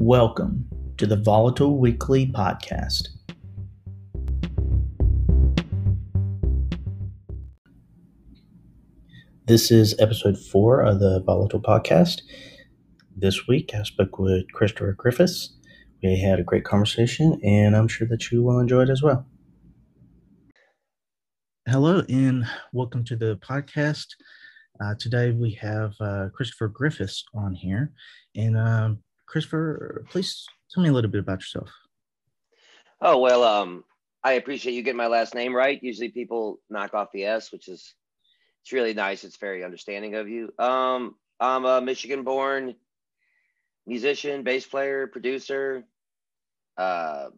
Welcome to the Volatile Weekly Podcast. This is episode four of the Volatile Podcast. This week, I spoke with Christopher Griffiths. We had a great conversation, and I'm sure that you will enjoy it as well. Hello, and welcome to the podcast. Uh, today we have uh, Christopher Griffiths on here. And um, Christopher, please tell me a little bit about yourself. Oh, well, um, I appreciate you getting my last name right. Usually people knock off the S, which is it's really nice. It's very understanding of you. Um, I'm a Michigan born musician, bass player, producer. Uh,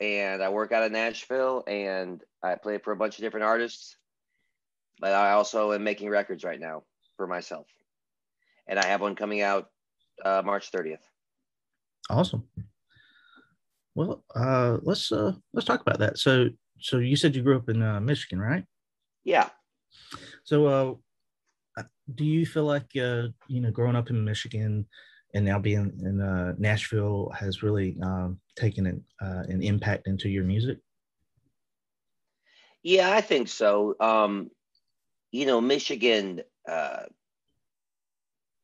and I work out of Nashville and I play for a bunch of different artists. But I also am making records right now for myself. And I have one coming out uh, March 30th. Awesome. Well, uh, let's uh, let's talk about that. So, so you said you grew up in uh, Michigan, right? Yeah. So, uh, do you feel like uh, you know, growing up in Michigan and now being in uh, Nashville has really um, taken an, uh, an impact into your music? Yeah, I think so. Um, you know, Michigan uh,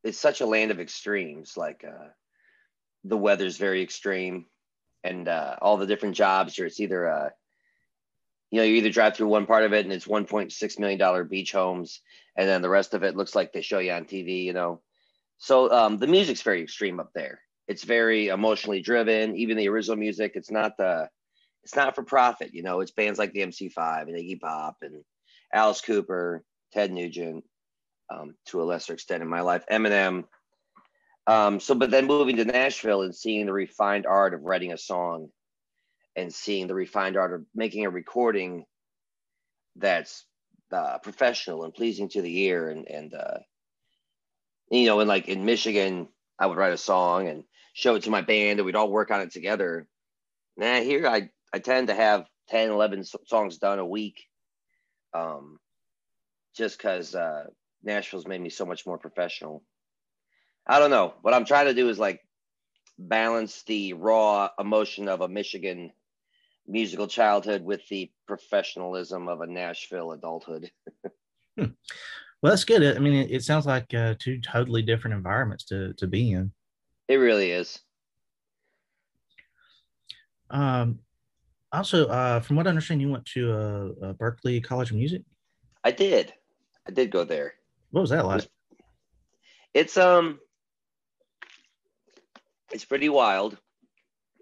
is such a land of extremes. Like uh, the weather's very extreme, and uh, all the different jobs. Or it's either uh, you know, you either drive through one part of it and it's 1.6 million dollar beach homes, and then the rest of it looks like they show you on TV. You know, so um, the music's very extreme up there. It's very emotionally driven. Even the original music, it's not the, it's not for profit. You know, it's bands like the MC5 and Iggy Pop and Alice Cooper, Ted Nugent, um, to a lesser extent in my life, Eminem. Um, so, but then moving to Nashville and seeing the refined art of writing a song and seeing the refined art of making a recording that's uh, professional and pleasing to the ear and, and, uh, you know, and like in Michigan, I would write a song and show it to my band and we'd all work on it together. Nah, here I, I tend to have 10, 11 songs done a week. Um, just because uh, Nashville's made me so much more professional. I don't know. What I'm trying to do is like balance the raw emotion of a Michigan musical childhood with the professionalism of a Nashville adulthood. hmm. Well, that's good. I mean, it, it sounds like uh, two totally different environments to to be in. It really is. Um, also, uh, from what I understand, you went to uh, uh Berklee College of Music. I did. I did go there. What was that like? It's um, it's pretty wild.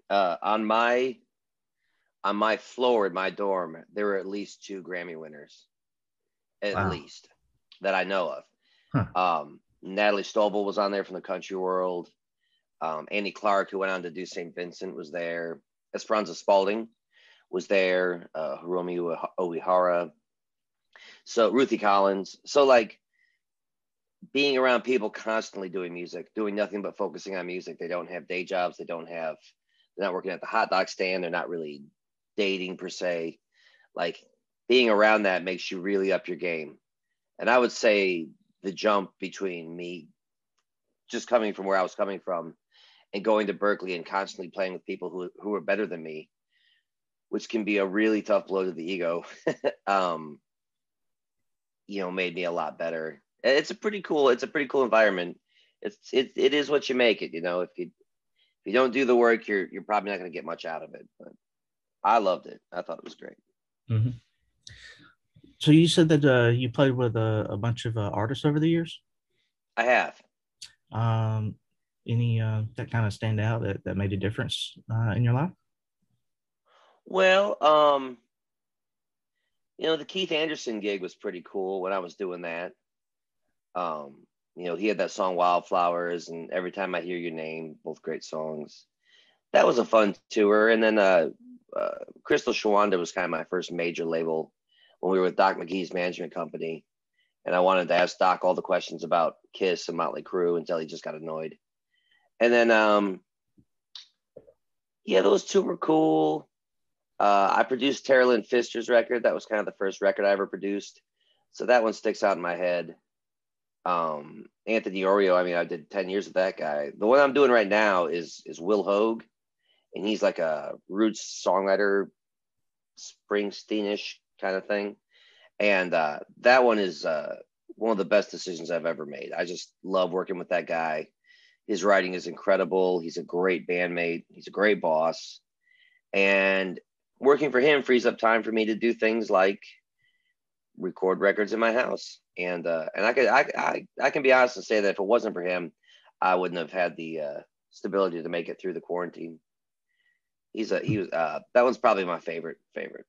Uh, on my on my floor in my dorm, there were at least two Grammy winners, at wow. least that I know of. Huh. Um, Natalie Stovall was on there from the Country World. Um, Annie Clark, who went on to do St. Vincent, was there. Esperanza Spalding was there. Uh, Hiromi Uehara. So Ruthie Collins. So like being around people constantly doing music, doing nothing but focusing on music. They don't have day jobs. They don't have. They're not working at the hot dog stand. They're not really dating per se. Like being around that makes you really up your game. And I would say the jump between me just coming from where I was coming from and going to Berklee and constantly playing with people who, who are better than me, which can be a really tough blow to the ego, um, you know, made me a lot better. It's a pretty cool, it's a pretty cool environment. It's, it, it is what you make it, you know, if you, if you don't do the work, you're, you're probably not going to get much out of it, but I loved it. I thought it was great. Mm-hmm. So you said that uh, you played with a, a bunch of uh, artists over the years. I have. Um, any uh, that kind of stand out that, that made a difference uh, in your life? Well, um, you know, the Keith Anderson gig was pretty cool when I was doing that. Um, you know, he had that song Wildflowers, and every time I hear your name, both great songs. That was a fun tour. And then uh, uh, Crystal Shawanda was kind of my first major label when we were with Doc McGhee's management company. And I wanted to ask Doc all the questions about Kiss and Motley Crue until he just got annoyed. And then, um, yeah, those two were cool. Uh, I produced Tara Lynn Fister's record. That was kind of the first record I ever produced. So that one sticks out in my head. Um, Anthony Orio, I mean, I did 10 years with that guy. The one I'm doing right now is is Will Hoge, and he's like a roots songwriter, Springsteen-ish kind of thing. And uh, that one is uh, one of the best decisions I've ever made. I just love working with that guy. His writing is incredible. He's a great bandmate. He's a great boss. And working for him frees up time for me to do things like record records in my house. And uh, and I could I, I I can be honest and say that if it wasn't for him, I wouldn't have had the uh, stability to make it through the quarantine. He's a he was uh, that one's probably my favorite favorite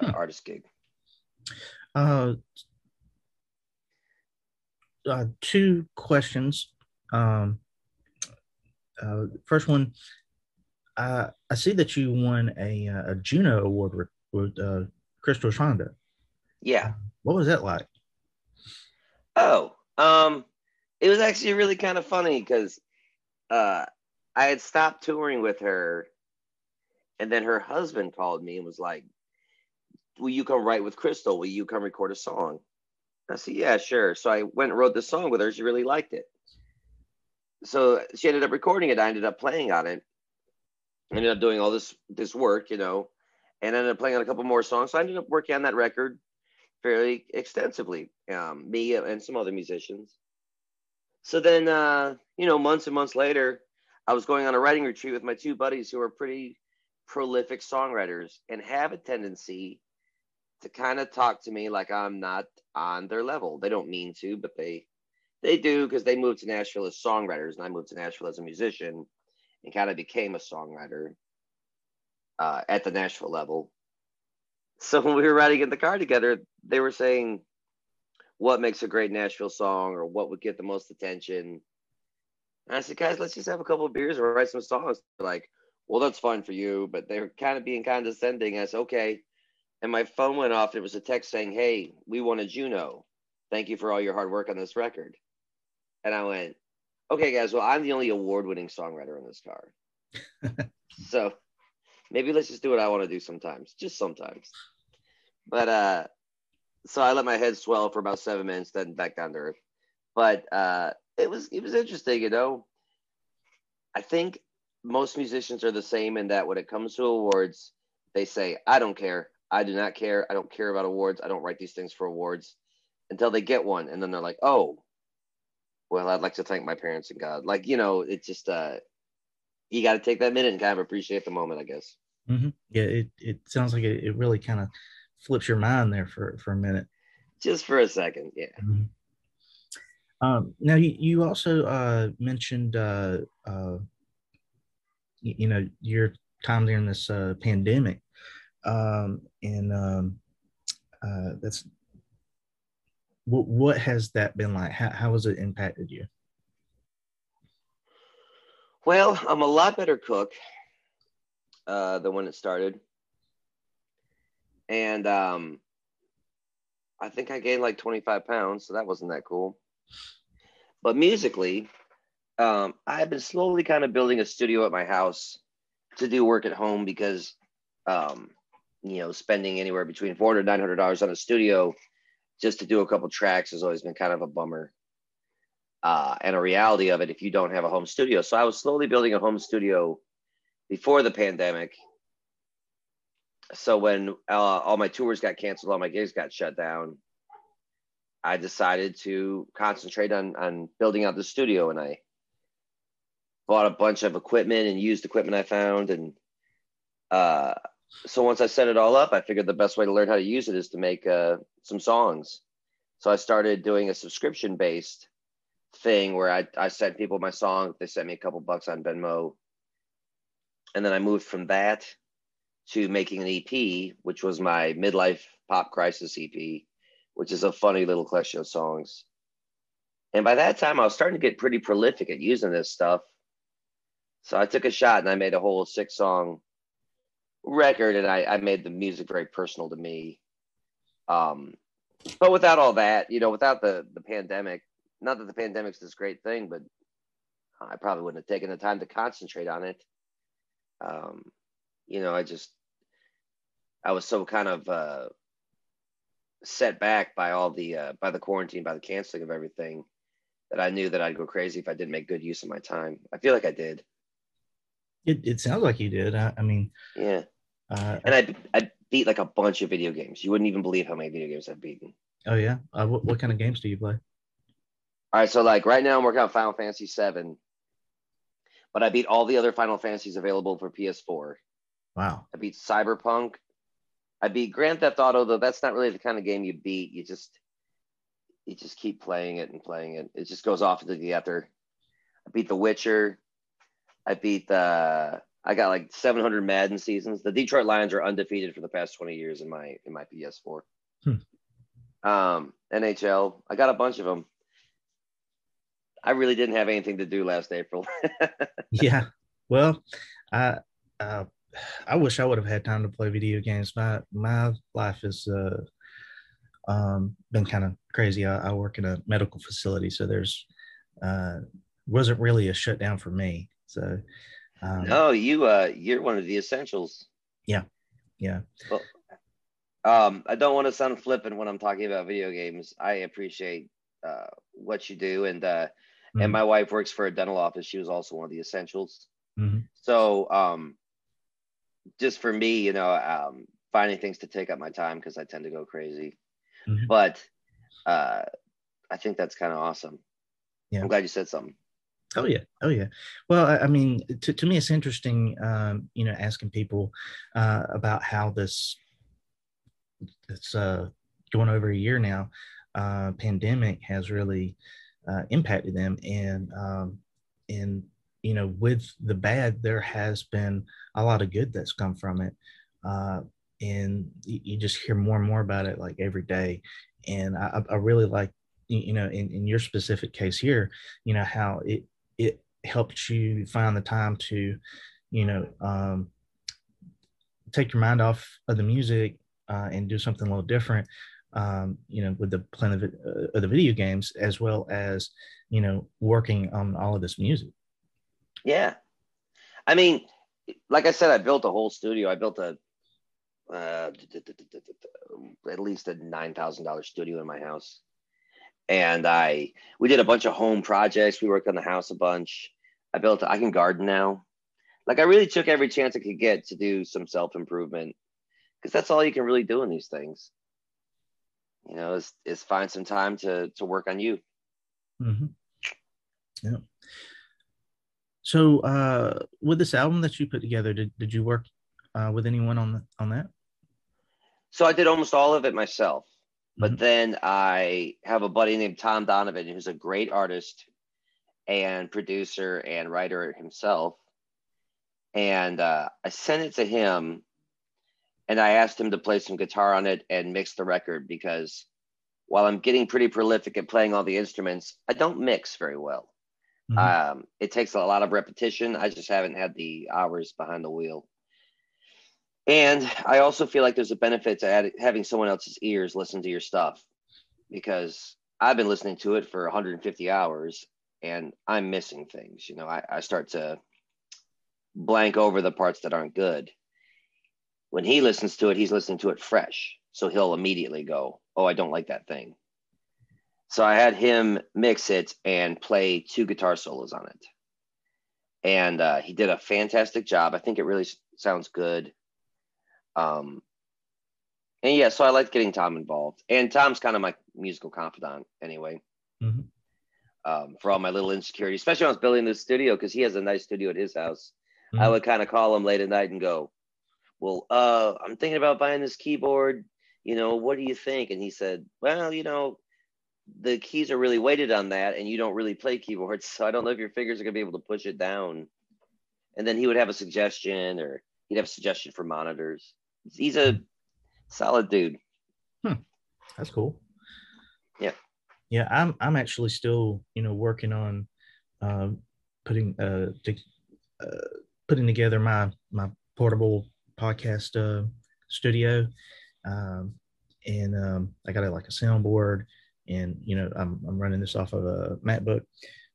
uh, hmm. artist gig. Uh, uh, two questions. Um, uh, first one, uh, I see that you won a, uh, a Juno Award with, with uh, Crystal Shawanda. Yeah. What was that like? Oh, um, it was actually really kind of funny because uh, I had stopped touring with her, and then her husband called me and was like, "Will you come write with Crystal? Will you come record a song?" I said, "Yeah, sure." So I went and wrote the song with her. She really liked it so she ended up recording it. I ended up playing on it. I ended up doing all this this work, you know, and ended up playing on a couple more songs. So I ended up working on that record fairly extensively. Um, me and some other musicians. So then, uh, you know, months and months later, I was going on a writing retreat with my two buddies who are pretty prolific songwriters and have a tendency to kind of talk to me like I'm not on their level. They don't mean to, but they they do because they moved to Nashville as songwriters, and I moved to Nashville as a musician, and kind of became a songwriter uh, at the Nashville level. So when we were riding in the car together, they were saying, "What makes a great Nashville song, or what would get the most attention?" And I said, "Guys, let's just have a couple of beers and write some songs." They're like, "Well, that's fine for you," but they're kind of being condescending. I said, "Okay." And my phone went off. It was a text saying, "Hey, we won a Juno. Thank you for all your hard work on this record." And I went, okay, guys, well, I'm the only award winning songwriter in this car. so maybe let's just do what I want to do sometimes, just sometimes. But uh, so I let my head swell for about seven minutes, then back down to earth. But uh, it was it was interesting, you know. I think most musicians are the same in that when it comes to awards, they say, I don't care. I do not care. I don't care about awards. I don't write these things for awards until they get one. And then they're like, oh, well, I'd like to thank my parents and God. Like, you know, it's just, uh, you got to take that minute and kind of appreciate the moment, I guess. Mm-hmm. Yeah, it, it sounds like it, it really kind of flips your mind there for, for a minute. Just for a second, yeah. Mm-hmm. Um, now, you, you also uh, mentioned, uh, uh, you, you, know, your time during this uh, pandemic. Um, and um, uh, that's what, what has that been like? How, how has it impacted you? Well, I'm a lot better cook uh, than when it started. And um, I think I gained like 25 pounds, so that wasn't that cool. But musically, um, I've been slowly kind of building a studio at my house to do work at home because, um, you know, spending anywhere between 400 $900 on a studio just to do a couple tracks has always been kind of a bummer. Uh, and a reality of it if you don't have a home studio. So I was slowly building a home studio before the pandemic. So when uh, all my tours got canceled, all my gigs got shut down, I decided to concentrate on on building out the studio, and I bought a bunch of equipment and used equipment I found, and uh, so once I set it all up, I figured the best way to learn how to use it is to make uh, some songs. So I started doing a subscription based thing where I, I sent people my song. They sent me a couple bucks on Venmo. And then I moved from that to making an EP, which was my midlife pop crisis EP, which is a funny little collection of songs. And by that time, I was starting to get pretty prolific at using this stuff. So I took a shot and I made a whole six song record and I, I made the music very personal to me. Um, but without all that, you know, without the the pandemic, not that the pandemic's this great thing, but I probably wouldn't have taken the time to concentrate on it. Um, you know, I just I was so kind of uh, set back by all the uh, by the quarantine, by the canceling of everything, that I knew that I'd go crazy if I didn't make good use of my time. I feel like I did. It, it sounds like you did. I, I mean, yeah. Uh, and I I beat like a bunch of video games. You wouldn't even believe how many video games I've beaten. Oh yeah. Uh, what what kind of games do you play? All right, so like right now I'm working on Final Fantasy VII, but I beat all the other Final Fantasies available for PS4. Wow. I beat Cyberpunk. I beat Grand Theft Auto, though that's not really the kind of game you beat. You just you just keep playing it and playing it. It just goes off into the ether. I beat The Witcher. I beat the. I got like 700 Madden seasons. The Detroit Lions are undefeated for the past 20 years in my in my PS4. Hmm. Um, NHL. I got a bunch of them. I really didn't have anything to do last April. yeah. Well, I uh, I wish I would have had time to play video games. My my life has uh, um, been kind of crazy. I, I, work in a medical facility, so there's uh, wasn't really a shutdown for me. So um, no, you uh, you're one of the essentials. Yeah, yeah. Well, um, I don't want to sound flippant when I'm talking about video games. I appreciate uh, what you do, and uh, mm-hmm. and my wife works for a dental office. She was also one of the essentials. Mm-hmm. So um, just for me, you know, um, finding things to take up my time because I tend to go crazy. Mm-hmm. But uh, I think that's kind of awesome. Yeah. I'm glad you said something. Oh yeah, oh yeah. Well, I, I mean, to, to me, it's interesting, um, you know, asking people uh, about how this it's uh, going over a year now. Uh, pandemic has really uh, impacted them, and um, and you know, with the bad, there has been a lot of good that's come from it. Uh, and you, you, just hear more and more about it like every day. And I, I really like, you know, in, in your specific case here, you know, how it, it helped you find the time to, you know, um, take your mind off of the music uh, and do something a little different. Um, you know, with the plan of, uh, the video games, as well as you know, working on all of this music. Yeah. I mean, like I said, I built a whole studio. I built a uh, at least a nine thousand dollar studio in my house, and I we did a bunch of home projects. We worked on the house a bunch. I built. I can garden now. Like I really took every chance I could get to do some self improvement, because that's all you can really do in these things. You know, is is find some time to to work on you. Mm-hmm. Yeah. So, uh, with this album that you put together, did, did you work uh, with anyone on the, on that? So I did almost all of it myself, but mm-hmm. then I have a buddy named Tom Donovan who's a great artist and producer and writer himself. And uh, I sent it to him, and I asked him to play some guitar on it and mix the record because while I'm getting pretty prolific at playing all the instruments, I don't mix very well. Mm-hmm. Um, it takes a lot of repetition. I just haven't had the hours behind the wheel. And I also feel like there's a benefit to add, having someone else's ears listen to your stuff because I've been listening to it for 150 hours and I'm missing things. You know, I, I start to blank over the parts that aren't good. When he listens to it, he's listening to it fresh. So he'll immediately go, Oh, I don't like that thing. So I had him mix it and play two guitar solos on it. And uh, he did a fantastic job. I think it really sounds good. Um, and yeah, so I liked getting Tom involved. And Tom's kind of my musical confidant anyway. Mm-hmm. Um, for all my little insecurities, especially when I was building this studio because he has a nice studio at his house. Mm-hmm. I would kind of call him late at night and go, Well, uh, I'm thinking about buying this keyboard. You know, what do you think? And he said, Well, you know, the keys are really weighted on that and you don't really play keyboards so i don't know if your fingers are going to be able to push it down and then he would have a suggestion or he'd have a suggestion for monitors he's a solid dude hmm. that's cool yeah yeah i'm i'm actually still you know working on um, putting uh, to, uh putting together my my portable podcast uh studio um and um i got a, like a soundboard and you know I'm, I'm running this off of a MacBook,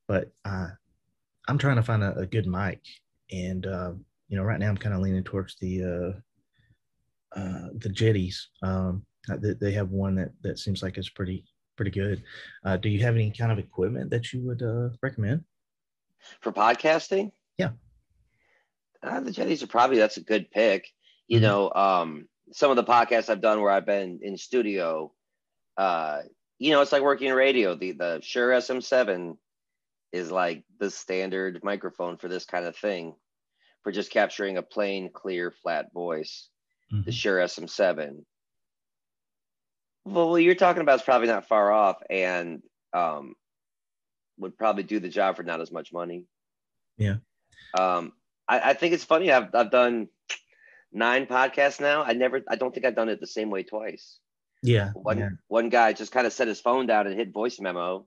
but uh, I'm trying to find a, a good mic, and uh, you know right now I'm kind of leaning towards the uh, uh, the Yetis. Um, uh, they, they have one that that seems like it's pretty pretty good. Uh, do you have any kind of equipment that you would uh, recommend for podcasting? Yeah, uh, the Yetis are probably that's a good pick. You mm-hmm. know, um, some of the podcasts I've done where I've been in studio, uh, you know, it's like working in radio. The the Shure SM7 is like the standard microphone for this kind of thing, for just capturing a plain, clear, flat voice. Mm-hmm. The Shure SM7. Well, what you're talking about is probably not far off, and um, would probably do the job for not as much money. Yeah. Um, I, I think it's funny. I've I've done nine podcasts now. I never. I don't think I've done it the same way twice. Yeah. One yeah. one guy just kind of set his phone down and hit voice memo,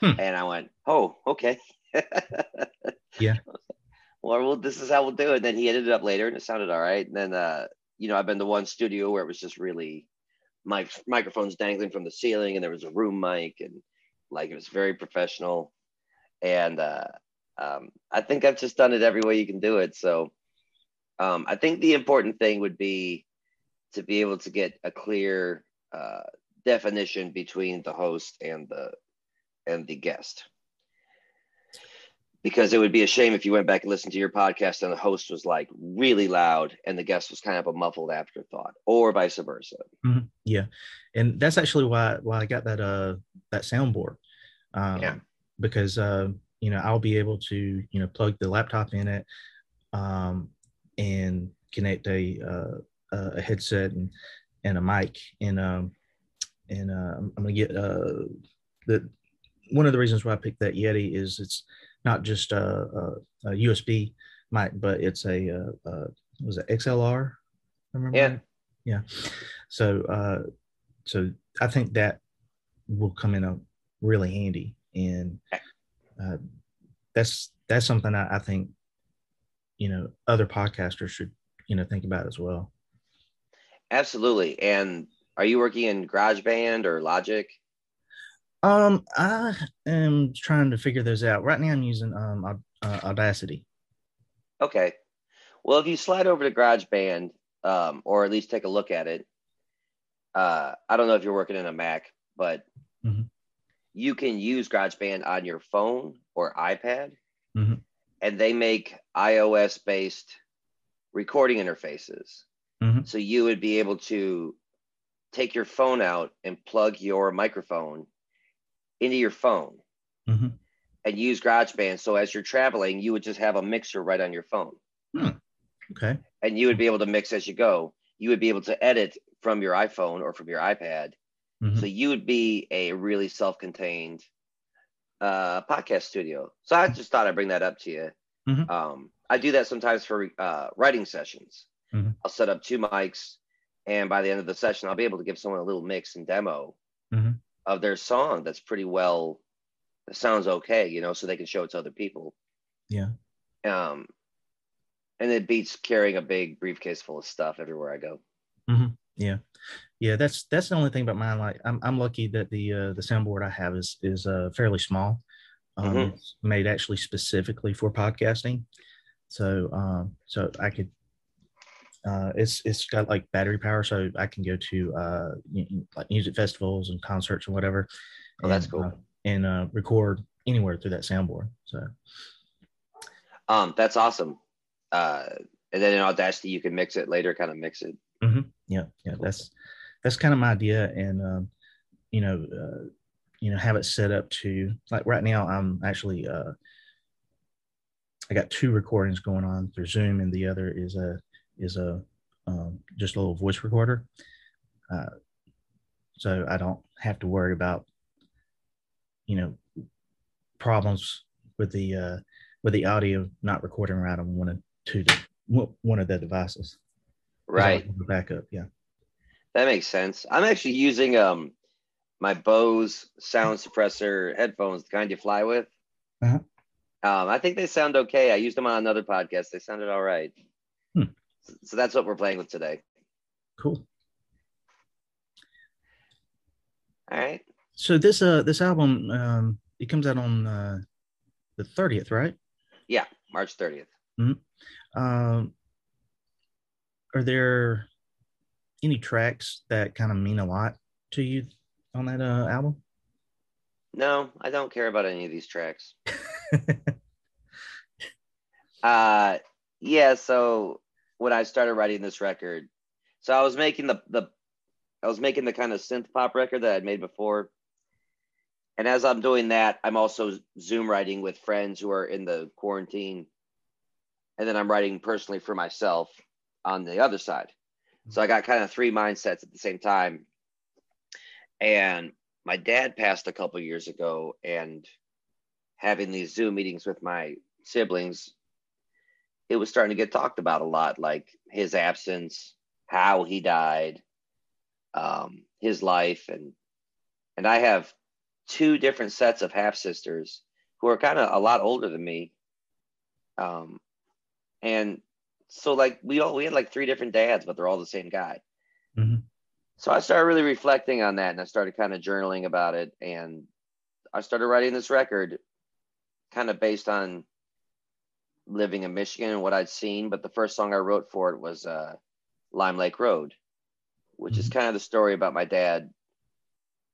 hmm. and I went, "Oh, okay." yeah. Well, well, this is how we'll do it. And then he edited up later, and it sounded all right. And then, uh, you know, I've been to one studio where it was just really my microphones dangling from the ceiling, and there was a room mic, and like it was very professional. And uh, um, I think I've just done it every way you can do it. So um, I think the important thing would be to be able to get a clear uh, definition between the host and the and the guest because it would be a shame if you went back and listened to your podcast and the host was like really loud and the guest was kind of a muffled afterthought or vice versa mm-hmm. yeah and that's actually why why i got that uh that soundboard um, yeah. because uh you know i'll be able to you know plug the laptop in it um and connect a uh, a headset and and a mic and um and uh, i'm gonna get uh the one of the reasons why i picked that yeti is it's not just a, a, a USB mic, but it's a, a, a was it XLR? Remember? Yeah. That? Yeah. So uh, so I think that will come in a really handy, and uh, that's that's something I, I think you know other podcasters should you know think about as well. Absolutely. And are you working in GarageBand or Logic? Um, I am trying to figure those out. Right now, I'm using um uh, Audacity. Okay. Well, if you slide over to GarageBand, um, or at least take a look at it, uh, I don't know if you're working in a Mac, but mm-hmm. You can use GarageBand on your phone or iPad, mm-hmm. and they make iOS-based recording interfaces. Mm-hmm. So you would be able to take your phone out and plug your microphone into your phone mm-hmm. and use GarageBand. So as you're traveling, you would just have a mixer right on your phone. Hmm. Okay. And you would be able to mix as you go. You would be able to edit from your iPhone or from your iPad. Mm-hmm. So you would be a really self-contained uh, podcast studio. So I just thought I'd bring that up to you. Mm-hmm. Um, I do that sometimes for uh, writing sessions. Mm-hmm. I'll set up two mics, and by the end of the session, I'll be able to give someone a little mix and demo mm-hmm of their song that's pretty well sounds okay, you know, so they can show it to other people. Yeah. Um, and it beats carrying a big briefcase full of stuff everywhere I go. Mm-hmm. Yeah, yeah. That's that's the only thing about mine. Like, I'm I'm lucky that the uh, the soundboard I have is is uh, fairly small. Um, mm-hmm. It's made actually specifically for podcasting, so um, so I could uh, it's it's got like battery power, so I can go to uh, like music festivals and concerts and whatever. Oh, that's cool. Uh, and uh, record anywhere through that soundboard. So, um, that's awesome. Uh, and then in Audacity, you can mix it later, kind of mix it. Mm-hmm. Yeah, yeah. Cool. That's that's kind of my idea, and um, you know, uh, you know, have it set up to like right now. I'm actually uh, I got two recordings going on through Zoom, and the other is a is a um, just a little voice recorder. Uh, so I don't have to worry about, you know, problems with the uh, with the audio not recording right on one of two one of the devices. Right. Backup. Yeah. That makes sense. I'm actually using um my Bose sound suppressor headphones, the kind you fly with. Uh-huh. Um, I think they sound okay. I used them on another podcast. They sounded all right. Hmm. So that's what we're playing with today. Cool. All right. So this uh this album um it comes out on uh the 30th, right? Yeah, March 30th. Mm-hmm. Um are there any tracks that kind of mean a lot to you on that uh, album? No, I don't care about any of these tracks. uh yeah, so when I started writing this record, so I was making the the I was making the kind of synth pop record that I'd made before. And as I'm doing that, I'm also Zoom writing with friends who are in the quarantine. And then I'm writing personally for myself on the other side. So I got kind of three mindsets at the same time. And my dad passed a couple years ago, and having these Zoom meetings with my siblings, it was starting to get talked about a lot, like his absence, how he died, um, his life, and and I have two different sets of half sisters who are kind of a lot older than me, um, and so like we all we had like three different dads, but they're all the same guy. Mm-hmm. So I started really reflecting on that, and I started kind of journaling about it, and I started writing this record, kind of based on living in Michigan and what I'd seen. But the first song I wrote for it was uh, Lime Lake Road, which mm-hmm. is kind of the story about my dad.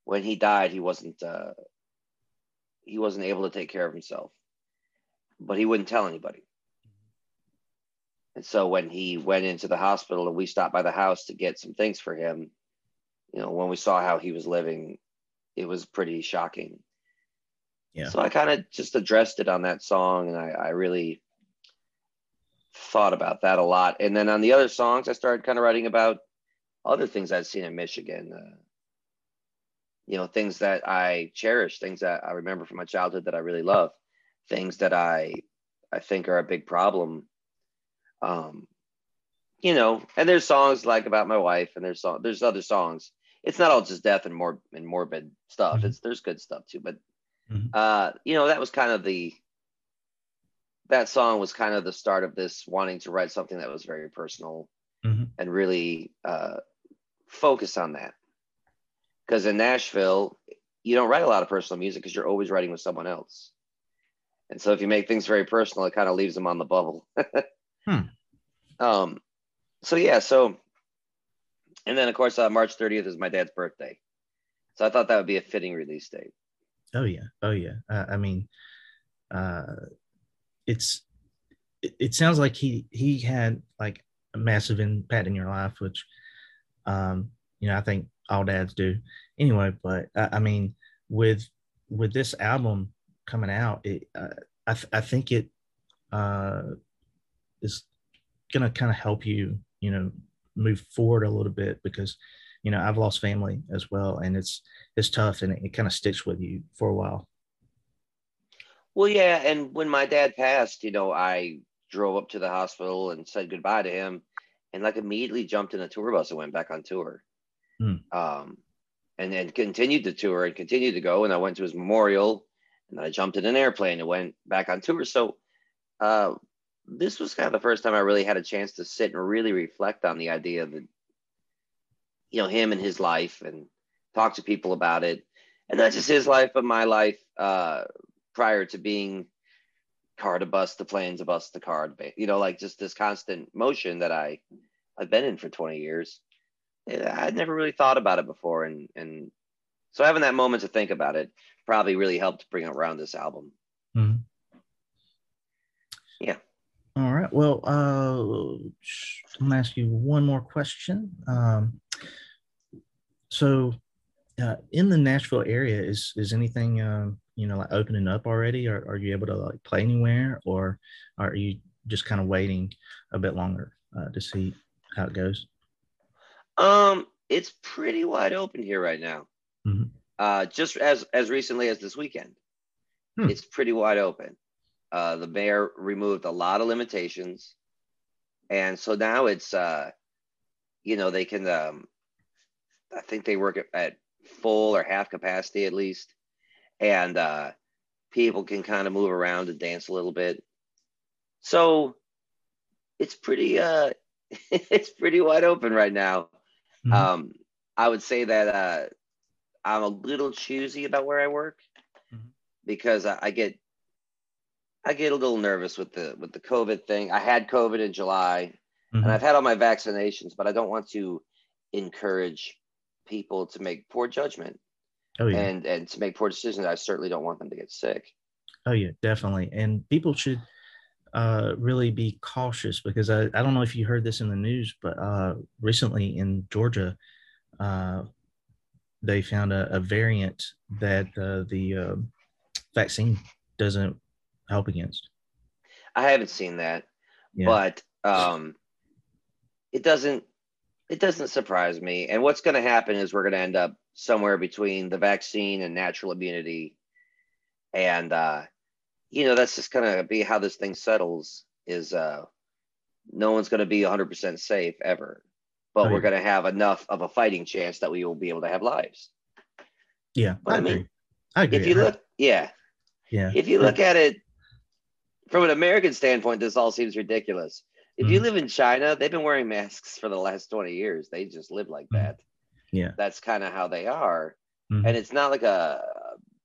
When he died, he wasn't uh, he wasn't able to take care of himself, but he wouldn't tell anybody. And so when he went into the hospital and we stopped by the house to get some things for him, you know, when we saw how he was living, it was pretty shocking. Yeah. So I kind of just addressed it on that song and I, I really thought about that a lot. And then on the other songs, I started kind of writing about other things I'd seen in Michigan. Uh, you know, things that I cherish, things that I remember from my childhood that I really love, things that I I think are a big problem um, you know, and there's songs like about my wife, and there's song, there's other songs. It's not all just death and more and morbid stuff. Mm-hmm. It's there's good stuff too, but mm-hmm. uh, you know, that was kind of the that song was kind of the start of this wanting to write something that was very personal mm-hmm. and really uh, focus on that. Because in Nashville, you don't write a lot of personal music because you're always writing with someone else. And so if you make things very personal, it kind of leaves them on the bubble. hmm. Um, so yeah, so and then of course uh, March 30th is my dad's birthday, so I thought that would be a fitting release date. Oh yeah, oh yeah. Uh, I mean, uh, it's it, it sounds like he he had like a massive impact in your life, which um, you know I think all dads do anyway. But uh, I mean, with with this album coming out, it uh, I th- I think it uh, is going to kind of help you, you know, move forward a little bit because, you know, I've lost family as well, and it's it's tough, and it, it kind of sticks with you for a while. Well, yeah, and when my dad passed, you know, I drove up to the hospital and said goodbye to him, and like immediately jumped in a tour bus and went back on tour. Hmm. Um, and then continued to tour and continued to go. And I went to his memorial, and I jumped in an airplane and went back on tour. So, uh, this was kind of the first time I really had a chance to sit and really reflect on the idea that, you know, him and his life and talk to people about it. And not just his life, but my life uh, prior to being car to bus to planes to bus to car, to you know, like just this constant motion that I, I've been in for 20 years. I'd never really thought about it before. And, and so having that moment to think about it probably really helped bring around this album. Mm-hmm. All right. Well, uh, I'm gonna ask you one more question. Um, so, uh, in the Nashville area, is is anything uh, you know like opening up already? Or are you able to like play anywhere, or are you just kind of waiting a bit longer uh, to see how it goes? Um, it's pretty wide open here right now. Mm-hmm. Uh, just as as recently as this weekend, hmm. it's pretty wide open. Uh, the mayor removed a lot of limitations, and so now it's uh, you know they can um, I think they work at, at full or half capacity at least, and uh, people can kind of move around and dance a little bit. So it's pretty uh, it's pretty wide open right now. Mm-hmm. Um, I would say that uh, I'm a little choosy about where I work mm-hmm. because I, I, get I get a little nervous with the with the COVID thing. I had COVID in July, mm-hmm. and I've had all my vaccinations, but I don't want to encourage people to make poor judgment Oh yeah. and and to make poor decisions. I certainly don't want them to get sick. Oh yeah, definitely. And people should uh, really be cautious because I, I don't know if you heard this in the news, but uh, recently in Georgia, uh, they found a, a variant that uh, the uh, vaccine doesn't help against. I haven't seen that, Yeah. but um, it doesn't it doesn't surprise me. And what's going to happen is we're going to end up somewhere between the vaccine and natural immunity, and uh, you know that's just going to be how this thing settles. Is uh, no one's going to be 100% safe ever, but Oh, we're yeah. going to have enough of a fighting chance that we will be able to have lives. yeah, But I I mean. I agree. If you look, yeah, yeah, if you look at it from an American standpoint, this all seems ridiculous. If you Mhm. live in China, they've been wearing masks for the last 20 years. They just live like Mhm. that. yeah, That's kind of how they are. Mhm. And it's not like a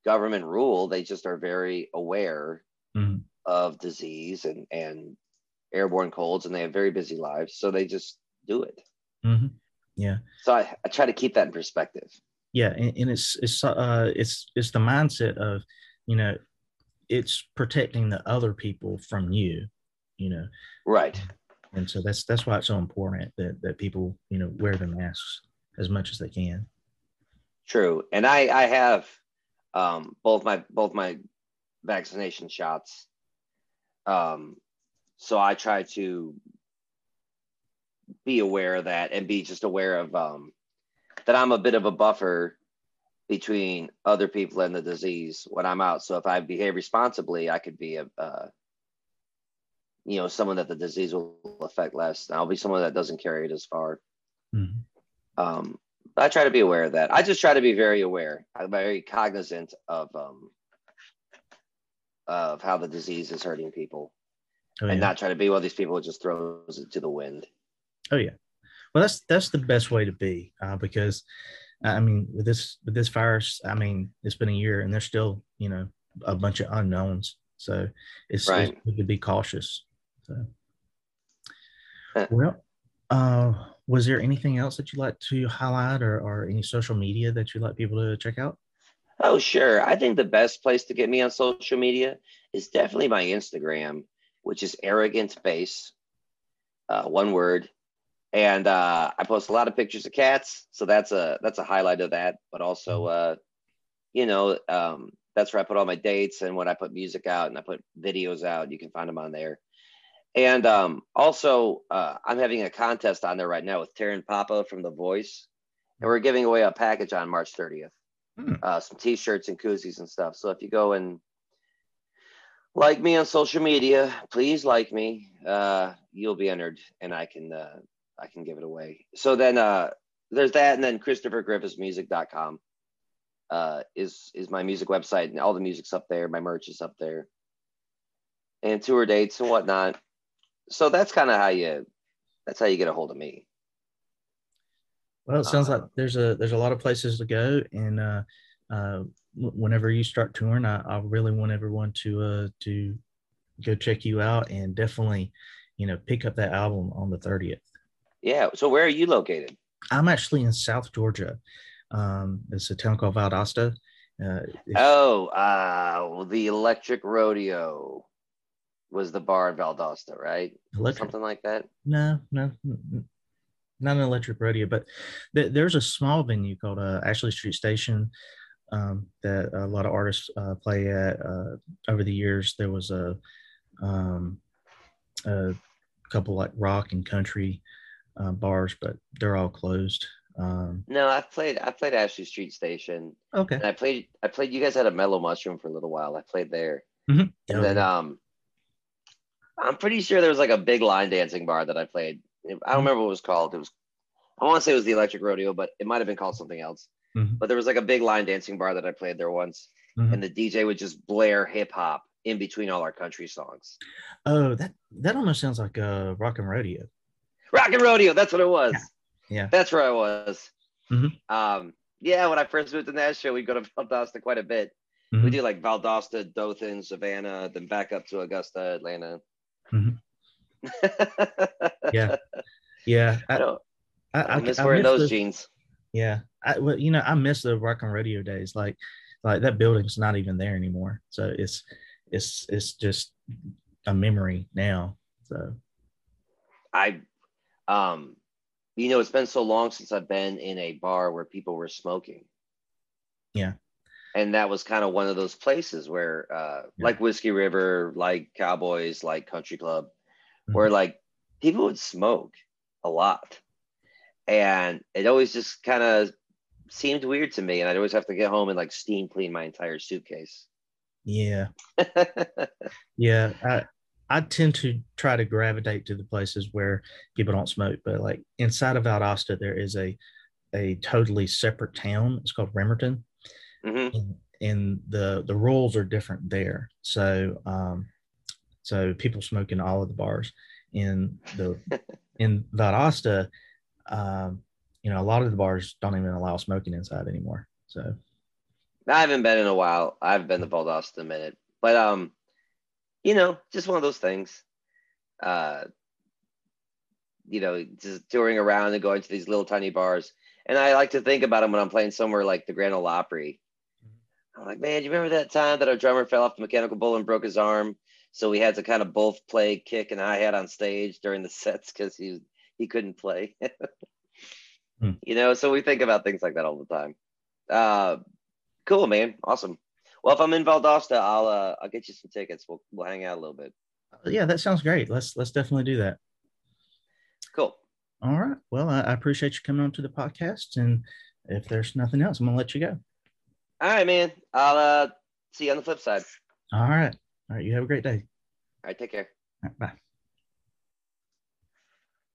government rule. They just are very aware Mhm. of disease and, and airborne colds, and they have very busy lives. So they just do it. hmm yeah. So I, I try to keep that in perspective. yeah and, and it's it's uh it's it's the mindset of you know it's protecting the other people from you you know Right. and so that's that's why it's so important that that people you know wear the masks as much as they can True, and I I have um, both my both my vaccination shots. Um, so I try to be aware of that and be just aware of um, that I'm a bit of a buffer between other people and the disease when I'm out. So if I behave responsibly, I could be a, uh, you know, someone that the disease will affect less. And I'll be someone that doesn't carry it as far. Mhm. Um, I try to be aware of that. I just try to be very aware. I'm very cognizant of um, of how the disease is hurting people, oh, yeah. and not try to be one of these people who just throws it to the wind. oh yeah well that's that's the best way to be uh, because i mean with this with this virus i mean it's been a year and there's still you know a bunch of unknowns so it's, Right. it's good to be cautious so Uh. well uh was there anything else that you'd like to highlight or, or any social media that you'd like people to check out Oh, sure. I think the best place to get me on social media is definitely my Instagram, which is arrogantbass, uh, one word. And uh, I post a lot of pictures of cats, so that's a that's a highlight of that. But also, uh, you know, um, that's where I put all my dates and when I put music out and I put videos out. You can find them on there. And um, also, uh, I'm having a contest on there right now with Taryn Papa from The Voice, and we're giving away a package on March 30th Hmm. uh, some t-shirts and koozies and stuff. So if you go and like me on social media, please like me. Uh, you'll be entered, and I can uh, I can give it away. So then uh, there's that, and then ChristopherGriffithsmusic.com uh, is is my music website, and all the music's up there. My merch is up there, and tour dates and whatnot. So that's kind of how you that's how you get a hold of me. Well, it sounds like there's a there's a lot of places to go, and uh, uh, whenever you start touring, I, I really want everyone to uh, to go check you out and definitely, you know, pick up that album on the thirtieth. Yeah. So where are you located? I'm actually in South Georgia. Um, it's a town called Valdosta. Uh, Oh, uh, well, the Electric Rodeo was the bar in Valdosta, right? electric? Something like that. No, no, not an electric rodeo, but th- there's a small venue called uh, Ashley Street Station um, that a lot of artists uh, play at. Uh, over the years, there was a, um, a couple like rock and country uh, bars, but they're all closed. Um, No, I played. I played Ashley Street Station, okay. and I played. I played. You guys had a Mellow Mushroom for a little while. I played there, Mhm. and Oh, then yeah. um, I'm pretty sure there was like a big line dancing bar that I played. I don't Mhm. remember what it was called. It was. I want to say it was the Electric Rodeo, but it might have been called something else. Mhm. But there was like a big line dancing bar that I played there once, Mhm. and the DJ would just blare hip hop in between all our country songs. Oh, that that almost sounds like a rock and rodeo. Rock and Rodeo. That's what it was. Yeah. That's where I was. Mhm. Um, yeah, when I first moved to Nashville, we'd go to Valdosta quite a bit. We Mhm. do like Valdosta, Dothan, Savannah, then back up to Augusta, Atlanta. Mhm. Yeah. Yeah, I I, don't. I, I miss I, wearing I miss those the, jeans. Yeah, I well, you know, I miss the rock and rodeo days. Like, like that building's not even there anymore. So it's it's it's just a memory now. So I um you know, it's been so long since I've been in a bar where people were smoking. Yeah. And that was kind of one of those places where uh yeah. like Whiskey River, like Cowboys, like Country Club, mm-hmm. where like people would smoke a lot. And it always just kind of seemed weird to me. And I'd always have to get home and like steam clean my entire suitcase. Yeah. yeah. I, I tend to try to gravitate to the places where people don't smoke, but like inside of Valdosta, there is a a totally separate town. It's called Remerton, mm-hmm. and, and, the the rules are different there. So um, so people smoke in all of the bars. In the in Valdosta, um, you know, a lot of the bars don't even allow smoking inside anymore. So I haven't been in a while. I haven't been to Valdosta a minute, but um, you know, just one of those things. Uh, you know, just touring around and going to these little tiny bars. And I like to think about them when I'm playing somewhere like the Grand Ole Opry. I'm like, man, do you remember that time that our drummer fell off the mechanical bull and broke his arm? So we had to kind of both play kick and hi-hat on stage during the sets because he he couldn't play. hmm. You know, so we think about things like that all the time. Uh, cool, man, awesome. Well, if I'm in Valdosta, I'll uh, I'll get you some tickets. We'll we'll hang out a little bit. Yeah, that sounds great. Let's let's definitely do that. Cool. All right. Well, I, I appreciate you coming on to the podcast, and if there's nothing else, I'm gonna let you go. All right, man. I'll uh, see you on the flip side. All right. All right. You have a great day. All right. Take care. Right, bye.